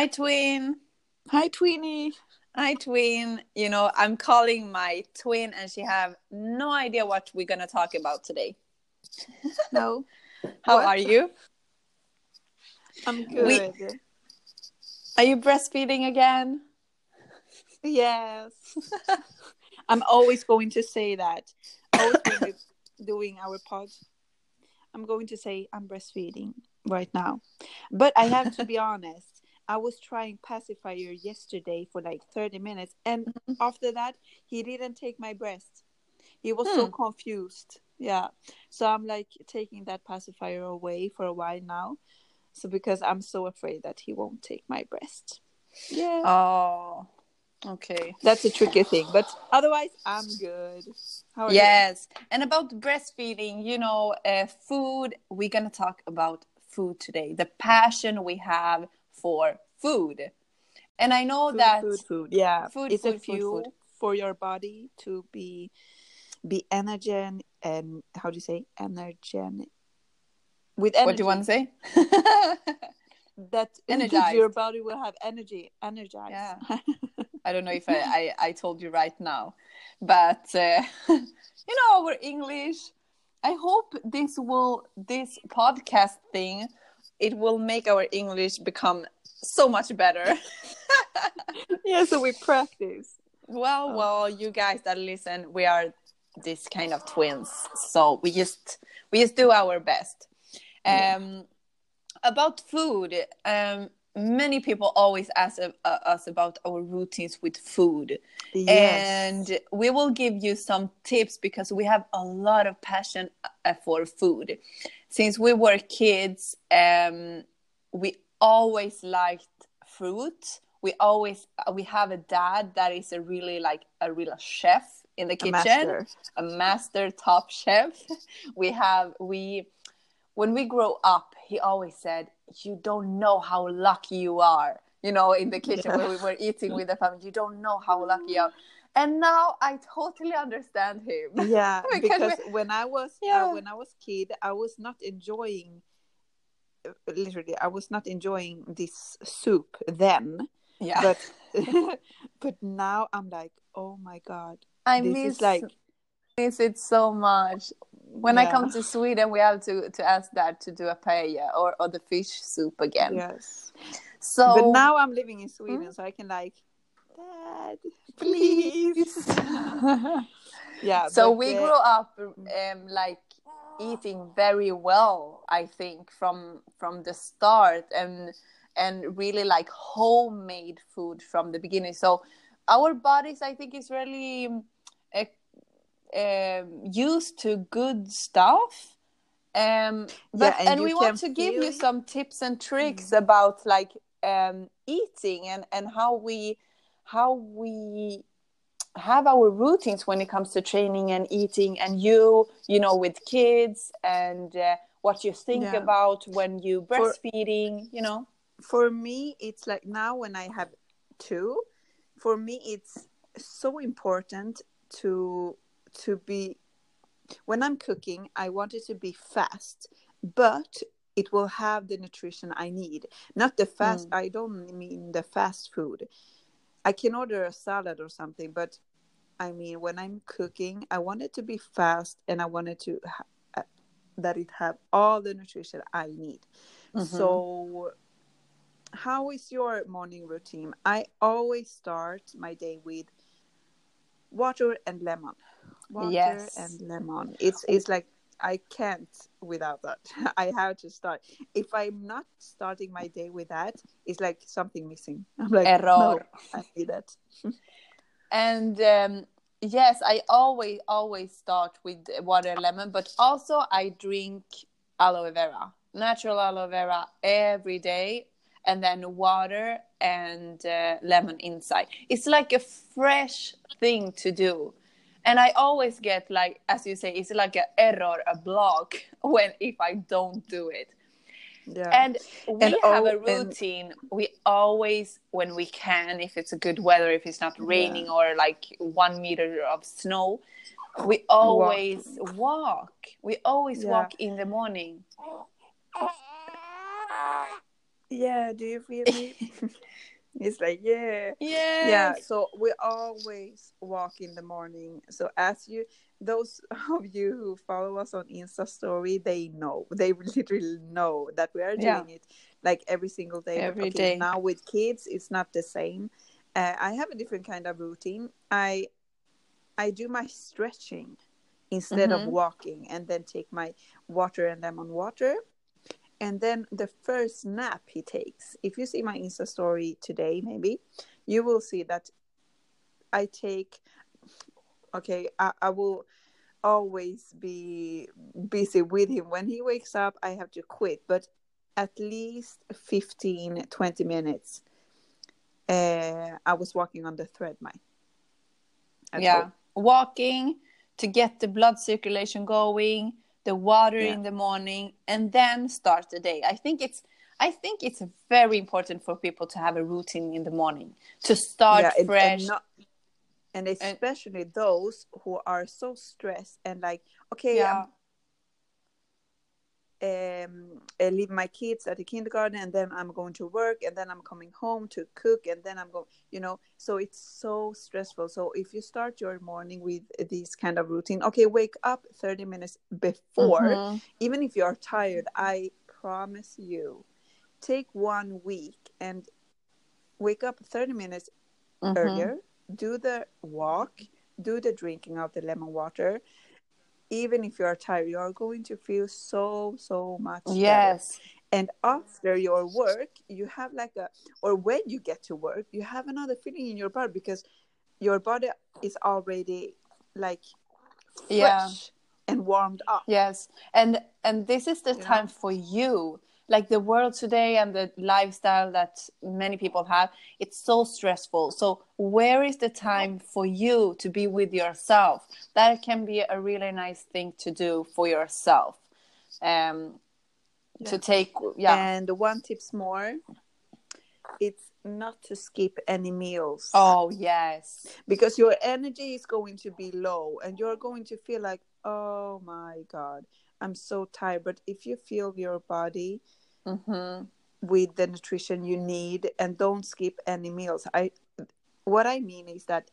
Hi, twin. Hi, Tweenie. Hi, twin. You know, I'm calling my twin, and she have no idea what we're gonna talk about today. No, How What? are you? I'm good. We- Are you breastfeeding again? Yes. I'm always going to say that. Always when we're doing our pod, I'm going to say I'm breastfeeding right now. But I have to be honest. I was trying pacifier yesterday for like 30 minutes, and after that, he didn't take my breast. He was so Hmm. confused. Yeah. So I'm like taking that pacifier away for a while now. So because I'm so afraid that he won't take my breast. Yeah. Oh, okay. That's a tricky thing, but otherwise, I'm good. How are Yes. And about breastfeeding, you know, uh, food, we're going to talk about food today, the passion we have for food. And I know? Food, that food, food. Yeah, Food, it's a food, food, fuel food. for your body to be be energen and how do you say energen with energy. what do you want to say? That Energized. your body will have energy, energized. Yeah. I don't know if I, I, I told you right now, but uh, you know our English. I hope this will this podcast thing it will make our English become so much better. yeah, so we practice. well, Oh. well, you guys that listen, we are this kind of twins, so we just we just do our best. Yeah. Um, about food, um, many people always ask uh, us about our routines with food. Yes. and we will give you some tips because we have a lot of passion uh, for food since we were kids um, we always liked fruit we always uh, we have a dad that is a really like a real chef in the A kitchen master. a master top chef we have we when we grow up he always said you don't know how lucky you are you know in the kitchen Yeah. when we were eating with the family you don't know how lucky you are. And now i totally understand him. Yeah Because because when i was Yeah. uh, when i was kid i was not enjoying uh, literally i was not enjoying this soup then. Yeah. But but now i'm like oh my god i this miss is like miss it so much when i come to sweden we have to to ask dad to do a paella or, or the fish soup again. Yes. So but now i'm living in sweden so i can like dad please. Yeah so but, we uh, grew up um, like eating very well i think from from the start and and really like homemade food from the beginning. So our bodies i think is really uh, um, used to good stuff. Um but Yeah, and and we want to give you some tips and tricks about like um eating and and how we how we have our routines when it comes to training and eating and you you know with kids and uh, what you think Yeah. about when you For- breastfeeding you know? for me it's like now when i have two for me it's so important to to be when i'm cooking i want it to be fast but it will have the nutrition i need. Not the fast i don't mean the fast food. I can order a salad or something but i mean when i'm cooking i want it to be fast and i want it to ha- uh, that it have all the nutrition i need. So how is your morning routine? I always start my day with water and lemon water Yes. and lemon. It's it's like i can't without that. I have to start. If i'm not starting my day with that it's like something missing. I'm like Error. no i need that and um, yes i always always start with water lemon but also i drink aloe vera natural aloe vera every day and then water and uh, lemon inside. It's like a fresh thing to do and i always get like as you say it's like an error a block when if i don't do it yeah and we And have all- a and- routine. We always, when we can, if it's a good weather, if it's not raining or like one meter of snow, we always walk. We always Yeah. walk in the morning. yeah, do you feel me? it's like, yeah. Yes. Yeah, so we always walk in the morning. So as you those of you who follow us on Insta story, they know. They literally know that we are doing Yeah. it like every single day. Every okay, day. Now with kids, it's not the same. Uh, I have a different kind of routine. I I do my stretching instead of Mhm. walking, and then take my water and lemon water. And then the first nap he takes. If you see my Insta story today, maybe you will see that I take. Okay, I, I will always be busy with him. When he wakes up, I have to quit, but at least 15, 20 minutes. Uh, I was walking on the thread, my. yeah walking to get the blood circulation going the water Yeah. in the morning and then start the day. I think it's i think it's very important for people to have a routine in the morning to start and- and fresh. not- and especially those who are so stressed and like, okay, yeah. I'm um, I leave my kids at the kindergarten and then I'm going to work and then I'm coming home to cook and then I'm going, you know, so it's so stressful. So if you start your morning with this kind of routine, okay, wake up 30 minutes before, Mhm. even if you're tired, I promise you, take one week and wake up 30 minutes Mhm. earlier, do the walk, do the drinking of the lemon water. Even if you are tired, you are going to feel so, so much better. yes And after your work, you have like a, or when you get to work, you have another feeling in your body because your body is already like fresh Yeah. and warmed up. yes and and this is the time for you like the world today and the lifestyle that many people have it's so stressful. So where is the time for you to be with yourself? That can be a really nice thing to do for yourself um to take yeah. And one tips more, it's not to skip any meals. oh yes. Because your energy is going to be low and you're going to feel like oh my god i'm so tired. But if you feel your body hmm with the nutrition you need and don't skip any meals i what i mean is that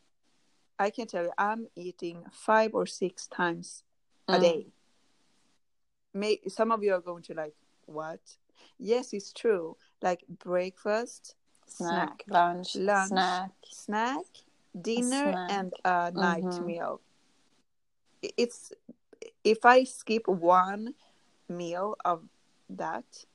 i can tell you i'm eating five or six times a Mm. day May, some of you are going to like what yes it's true like breakfast snack, snack lunch, lunch, snack snack, dinner, snack. and a night Mhm. meal. It's if I skip one meal of that,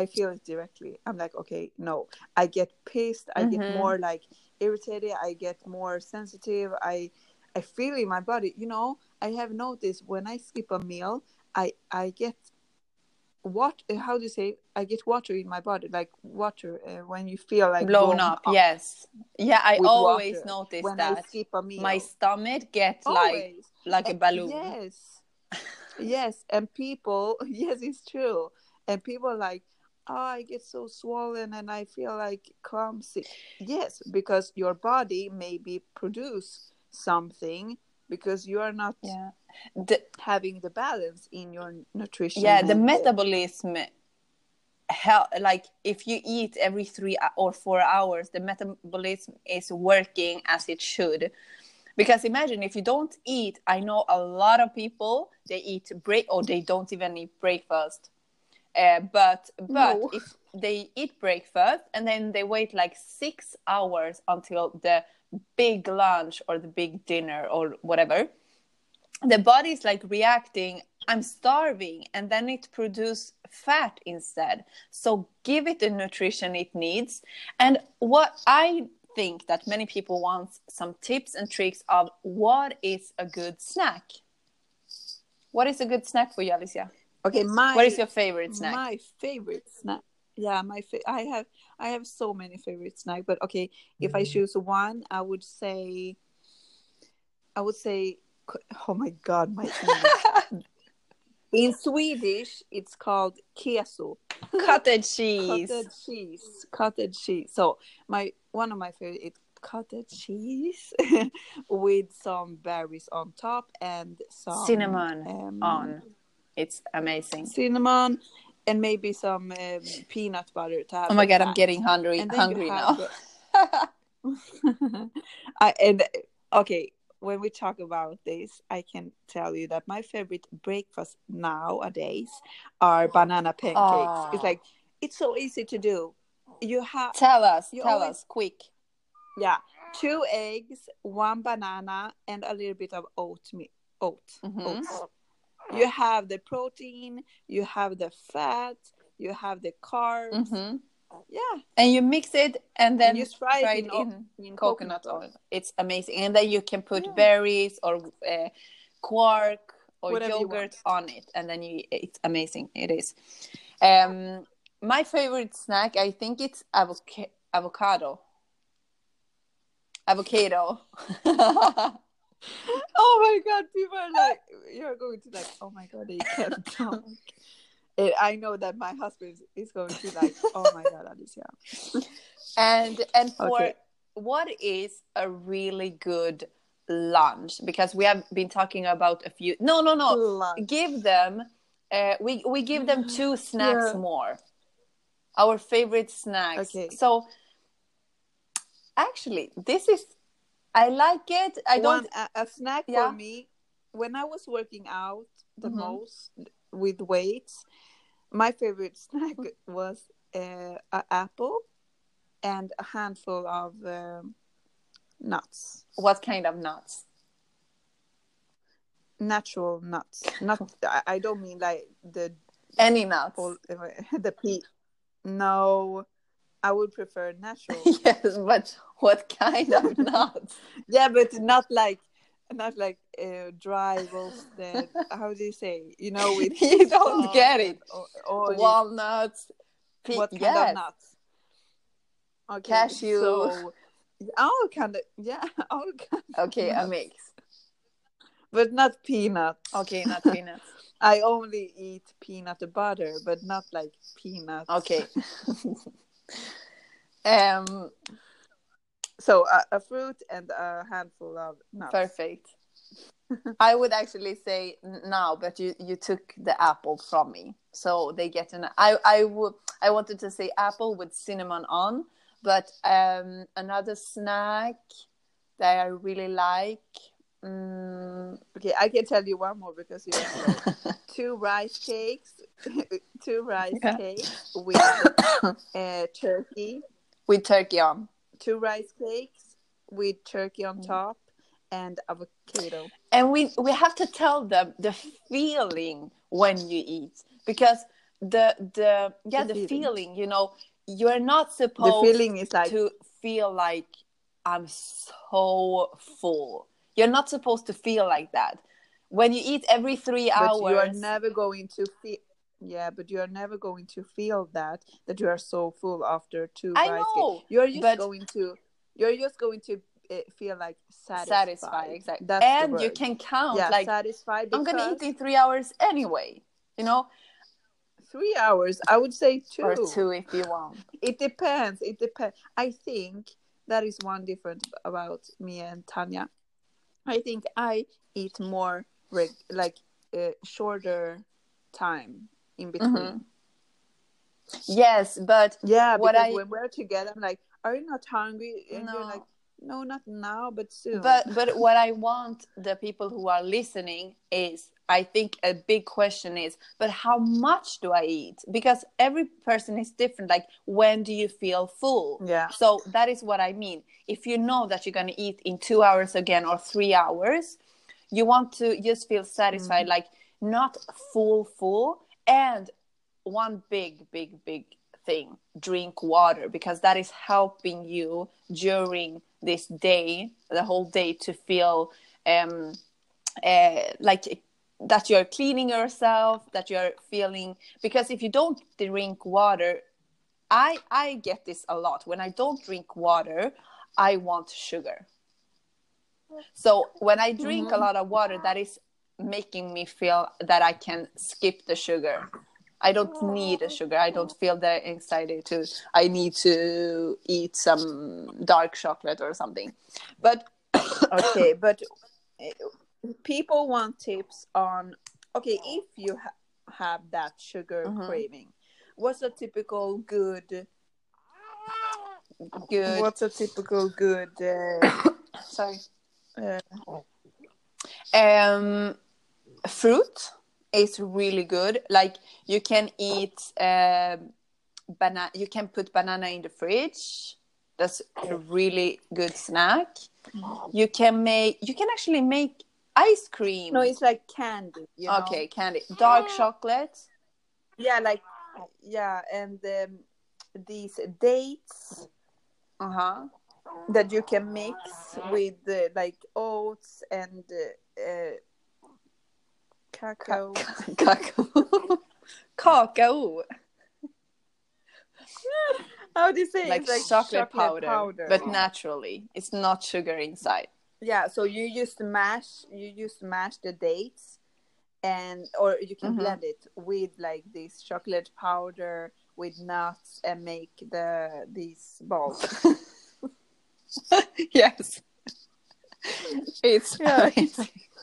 I feel it directly. I'm like, okay, no. I get pissed. I Mhm. get more like irritated. I get more sensitive. I I feel in my body. You know, I have noticed when I skip a meal, I I get what how do you say i get water in my body like water uh, when you feel like blown up, yes yeah i always water notice when I that skip a meal. my stomach gets like Always. like a And- balloon Yes, yes, and people, yes, it's true. And people like, oh, I get so swollen and I feel like clumsy. Yes, because your body maybe produce something because you are not yeah the, having the balance in your nutrition. yeah the metabolism hel- like if you eat every three or four hours the metabolism is working as it should because imagine if you don't eat i know a lot of people they eat break or they don't even eat breakfast uh, but but No. if they eat breakfast and then they wait like six hours until the big lunch or the big dinner or whatever the body is like reacting i'm starving and then it produces fat instead. So give it the nutrition it needs. And what i think that many people want some tips and tricks of what is a good snack? What is a good snack for you alicia Okay, my what is your favorite snack My favorite snack. Yeah, my fa- I have I have so many favorite snack, but okay, if I choose one, I would say I would say oh my god, my In Swedish it's called keso. cottage cheese Cottage cheese. Cottage cheese. So my one of my favorite is cottage cheese with some berries on top and some cinnamon um, on it's amazing cinnamon and maybe some um, peanut butter to have. Oh my god, I'm getting hungry And then you hungry now. I, and okay, when we talk about this, I can tell you that my favorite breakfast nowadays are banana pancakes. It's Oh. like it's so easy to do. You have tell us, You tell always- us, quick. yeah, two eggs, one banana, and a little bit of oatmeal. Oat, Mhm. oats. You have the protein, you have the fat, you have the carbs. hmm Yeah, And you mix it, and then and you fry fry it in, in in coconut oil. It's amazing, and then you can put Yeah. berries or uh, quark or Whatever yogurt on it, and then you. It's amazing. It is. Um, my favorite snack, I think it's avoca- avocado. Avocado. Oh my god, people are like, you're going to like, oh my god, they can't talk. And I know that my husband is- is going to like, oh my god, Alicia. and and for Okay. what is a really good lunch? Because we have been talking about a few. No, no, no. Lunch. give them uh, we we give them two snacks Yeah. more our favorite snacks Okay. so actually this is i like it i don't One, a, a snack Yeah. for me, when I was working out the Mhm. most with weights, my favorite snack was uh, an apple and a handful of um, nuts. what kind of nuts Natural nuts. Not, I, I don't mean like the any nuts All, the pea. No, I would prefer natural. yes but what kind of nuts yeah, but not like not like uh, dry roasted. How do you say? You know, with You don't get it. Or, or walnuts pe- what kind yes. of nuts? Okay, Cashew. So, all kind of yeah, all kind, okay a mix but not peanuts. okay not peanuts I only eat peanut butter, but not like peanuts. okay um So a, a fruit and a handful of nuts. Perfect. I would actually say now, but you you took the apple from me, so they get an. I I would I wanted to say apple with cinnamon on, but um another snack that I really like. Mm, Okay, I can tell you one more because you have two rice cakes, two rice Yeah. cakes with uh, turkey, with turkey on, two rice cakes with turkey on Mm. top, and avocado. and we we have to tell them the feeling when you eat because the the yeah The the, feeling. feeling you know you're not The supposed feeling is like to feel like I'm so full. You're not supposed to feel like that. When you eat every three but hours, you are never going to feel. Yeah, but you are never going to feel that that you are so full after two I know, cakes. You're just but- going to. You're just going to uh, feel like satisfied. satisfied, exactly. That's and you can count yeah, like satisfied. I'm gonna eat in three hours anyway. You know, three hours. I would say two. or two if you want. It depends. It depends. I think that is one difference about me and Tanya. I think I eat more reg- like uh, shorter time in between. Mhm. Yes, but Yeah, What I- when we're together, I'm like, "Are you not hungry?" And No. you're like, "No, not now, but soon." but but what I want the people who are listening is I think a big question is but how much do I eat? Because every person is different. Like when do you feel full? yeah, So that is what I mean. If you know that you're going to eat in two hours again or three hours, you want to just feel satisfied, like not full, full. And one big, big, big thing drink water because that is helping you during this day, the whole day, to feel um, uh, like that you're cleaning yourself, that you're feeling. Because if you don't drink water, I I get this a lot. When I don't drink water, I want sugar. So when I drink a lot of water, that is making me feel that I can skip the sugar. I don't need a sugar. I don't feel the anxiety to. I need to eat some dark chocolate or something. But okay, but uh, people want tips on. Okay, if you ha- have that sugar Mhm. craving, what's a typical good? Good. What's a typical good? Uh, Sorry. uh, Um, fruit is really good. Like you can eat um banana. You can put banana in the fridge. That's a really good snack. You can make. You can actually make ice cream. no, it's like candy. You know? okay, candy, dark chocolate. Yeah, like yeah, and um, these dates Uh huh. that you can mix with uh, like oats and uh, cacao. Kakao. Kakao. How do you say? Like, It's chocolate, powder, but naturally. It's not sugar inside. yeah, so you just mash. You just mash the dates, and or you can Mhm. blend it with like this chocolate powder with nuts and make the these balls. yes. It's Yeah. amazing. uh,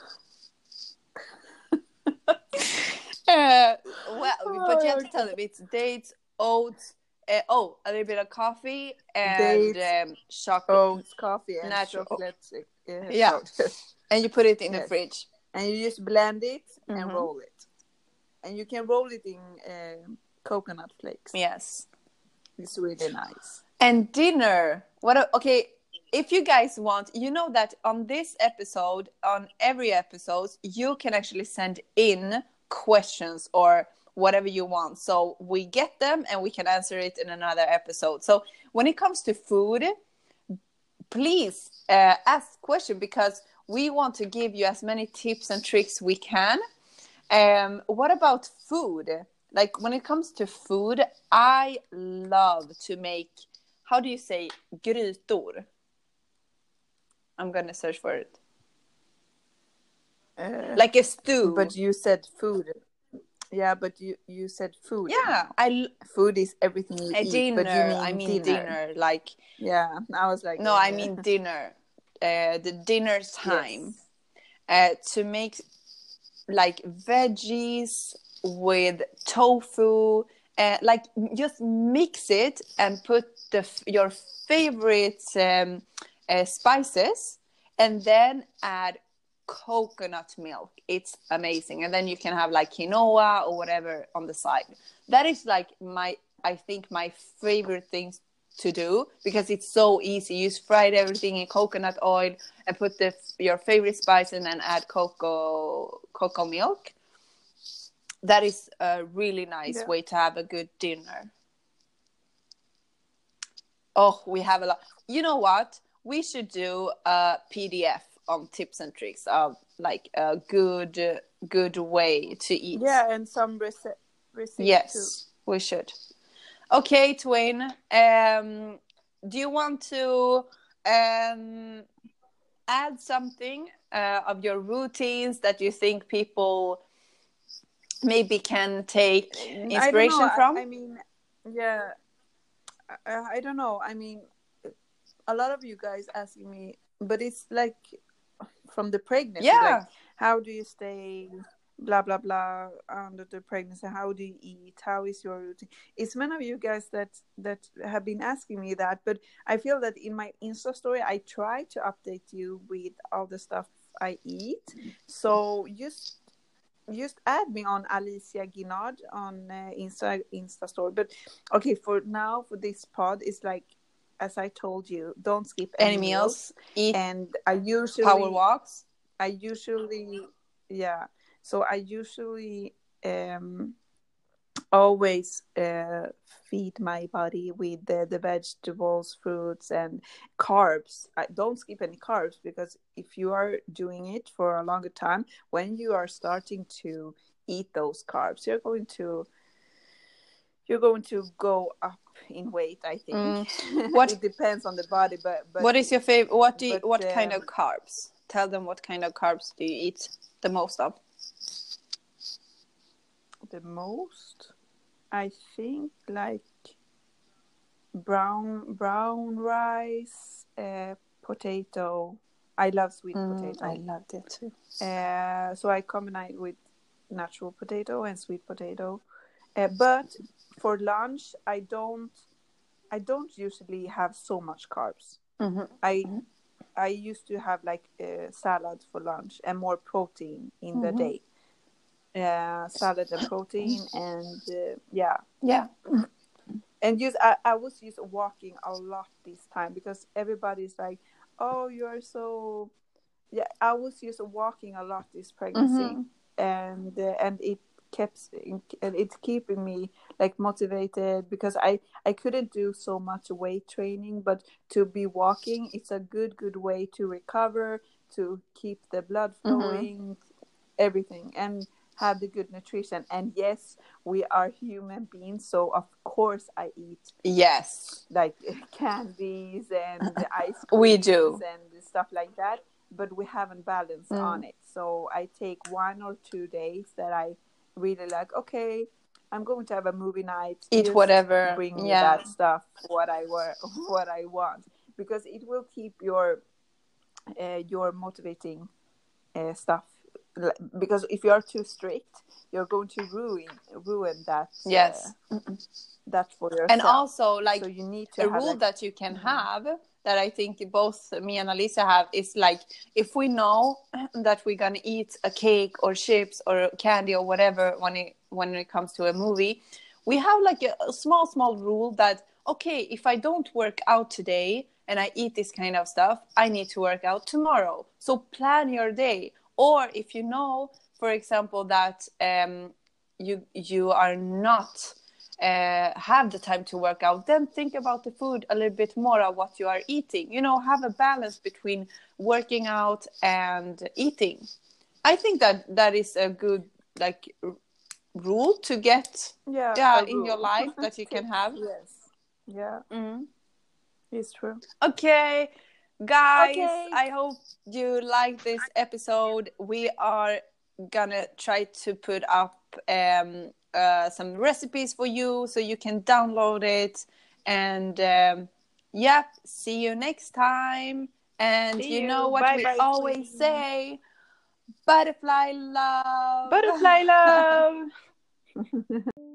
well, but you have to tell them it's dates, oats, uh, oh, a little bit of coffee and Dates, um, chocolate, oats, coffee, and Natural- chocolate. Uh, Yeah. powder. and you put it in the fridge. and you just blend it and Mhm. roll it, and you can roll it in uh, coconut flakes. Yes. It's really nice. And dinner. What? A, okay, if you guys want, you know that on this episode, on every episode, you can actually send in questions or whatever you want. So we get them and we can answer it in another episode. So when it comes to food, please uh, ask question because we want to give you as many tips and tricks we can. Um, what about food? Like when it comes to food, I love to make. How do you say grytor? I'm gonna search for it. Uh, Like a stew. but you said food. Yeah, but you you said food. yeah, I food is everything you a eat. dinner. But you mean I mean dinner. Like Yeah, I was like. no, uh, I mean dinner. Uh, the dinner time. uh, to make like veggies with tofu uh, like just mix it and put the your favorite um, uh, spices and then add coconut milk it's amazing and then you can have like quinoa or whatever on the side that is like my i think my favorite things to do because it's so easy. You just fry everything in coconut oil and put the your favorite spice in and then add cocoa cocoa milk. That is a really nice Yeah. way to have a good dinner. Oh, we have a lot. You know what? We should do a PDF on tips and tricks of like a good good way to eat. Yeah, and some rece- receipts Yes, we should. Okay, Twain. Um, do you want to um, add something uh, of your routines that you think people maybe can take too. I inspiration I- from? I, mean, yeah, I, I don't know. I mean, a lot of you guys asking me, but it's like from the pregnancy. yeah, Like, how do you stay? Blah blah blah under the pregnancy. How do you eat? How is your routine? It's many of you guys that that have been asking me that, but I feel that in my Insta story, I try to update you with all the stuff I eat. So just just add me on Alicia Guinard on uh, Insta Insta story. But okay, for now for this pod, it's like as I told you, don't skip any meals, eat And I usually power walks. I usually yeah. So I usually um always uh feed my body with the, the vegetables, fruits and carbs. I don't skip any carbs because if you are doing it for a longer time, when you are starting to eat those carbs, you're going to you're going to go up in weight, I think. What- it depends on the body, but, but what is your favorite? What do you, but, what kind um, of carbs? Tell them what kind of carbs do you eat the most of? the most i think like brown brown rice uh, potato i love sweet potato Mm, I love that too. uh, so i combine it with natural potato and sweet potato uh, but for lunch I don't I don't usually have so much carbs. Mhm. I I used to have like uh, salad for lunch and more protein in the Mhm. day. Uh, salad and protein and uh, yeah Yeah. and use I, I was just walking a lot this time because everybody's like oh you're so yeah i was just walking a lot this pregnancy Mhm. and uh, and it kept and it's keeping me like motivated because i i couldn't do so much weight training but to be walking it's a good good way to recover to keep the blood Mhm. flowing everything and have the good nutrition and yes we are human beings so of course i eat Yes. like candies and ice cream We do. and stuff like that but we haven't balanced Mm. on it so i take one or two days that i really like okay i'm going to have a movie night Eat Just whatever. bring me yeah. that stuff what i wa- what i want because it will keep your uh, your motivating uh, stuff because if you are too strict you're going to ruin ruin that uh, Yes. that for yourself And also, like, so you need to a rule like, that you can Mhm. have that I think both me and Alisa have is like if we know that we're gonna eat a cake or chips or candy or whatever when it when it comes to a movie, we have like a, a small small rule that okay if I don't work out today and I eat this kind of stuff, I need to work out tomorrow. So plan your day. Or if you know, for example, that um, you you are not uh, have the time to work out, then think about the food a little bit more of what you are eating. You know, have a balance between working out and eating. I think that that is a good like r- rule to get yeah, yeah in your life that you can have. yes yeah Mm. it's true Okay, guys, Okay. I hope you like this episode. We are gonna try to put up um, uh, some recipes for you so you can download it. And um, yep, see you next time. And See you you. know what Bye we bye, always say butterfly love. butterfly love